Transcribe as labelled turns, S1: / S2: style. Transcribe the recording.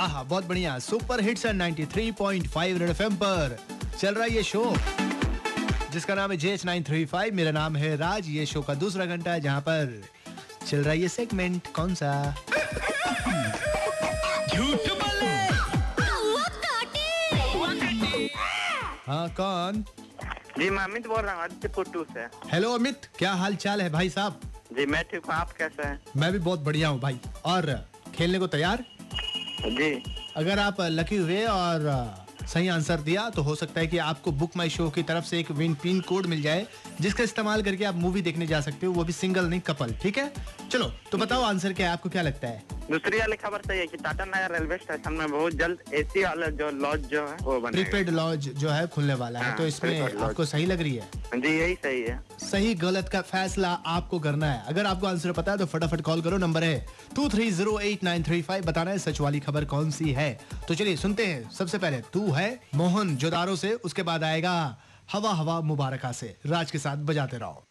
S1: आहा बहुत बढ़िया। सुपर हिट्स 93.5 रेड एफएम पर। चल रहा है ये शो जिसका नाम है J H nine three five मेरा नाम है राज। ये शो का दूसरा घंटा है जहाँ पर चल रहा है ये सेगमेंट कौन सा?
S2: झूठ बोले।
S1: हाँ कौन?
S3: जी मैं अमित बोल रहा हूँ आदित्य पुट्टू से।
S1: हेलो अमित क्या हाल चाल है भाई साहब?
S3: जी मैं ठीक हूँ आप कैसे हैं?
S1: मैं भी बहुत बढ़िया हूँ भाई। और खेलने को तैयार?
S3: जी।
S1: अगर आप लकी हुए और सही आंसर दिया तो हो सकता है कि आपको बुक माई शो की तरफ़ से एक विन पिन कोड मिल जाए जिसका इस्तेमाल करके आप मूवी देखने जा सकते हो वो भी सिंगल नहीं कपल ठीक है? चलो तो बताओ आंसर क्या है आपको क्या लगता है?
S3: दूसरी वाली खबर सही है कि टाटा नगर रेलवे स्टेशन में बहुत जल्द एसी वाला जो लॉज जो है वो बनेगा।
S1: प्रीपेड लॉज जो है खुलने वाला है।
S3: हाँ,
S1: तो इसमें आपको सही लग रही है?
S3: जी यही सही है।
S1: सही गलत का फैसला आपको करना है। अगर आपको आंसर पता है तो फटाफट कॉल करो। नंबर है two three zero eight nine three five बताना है सच वाली खबर कौन सी है। तो चलिए सुनते हैं। सबसे पहले तू है मोहन जोदारो से उसके बाद आएगा हवा हवा मुबारका से। राज के साथ बजाते रहो।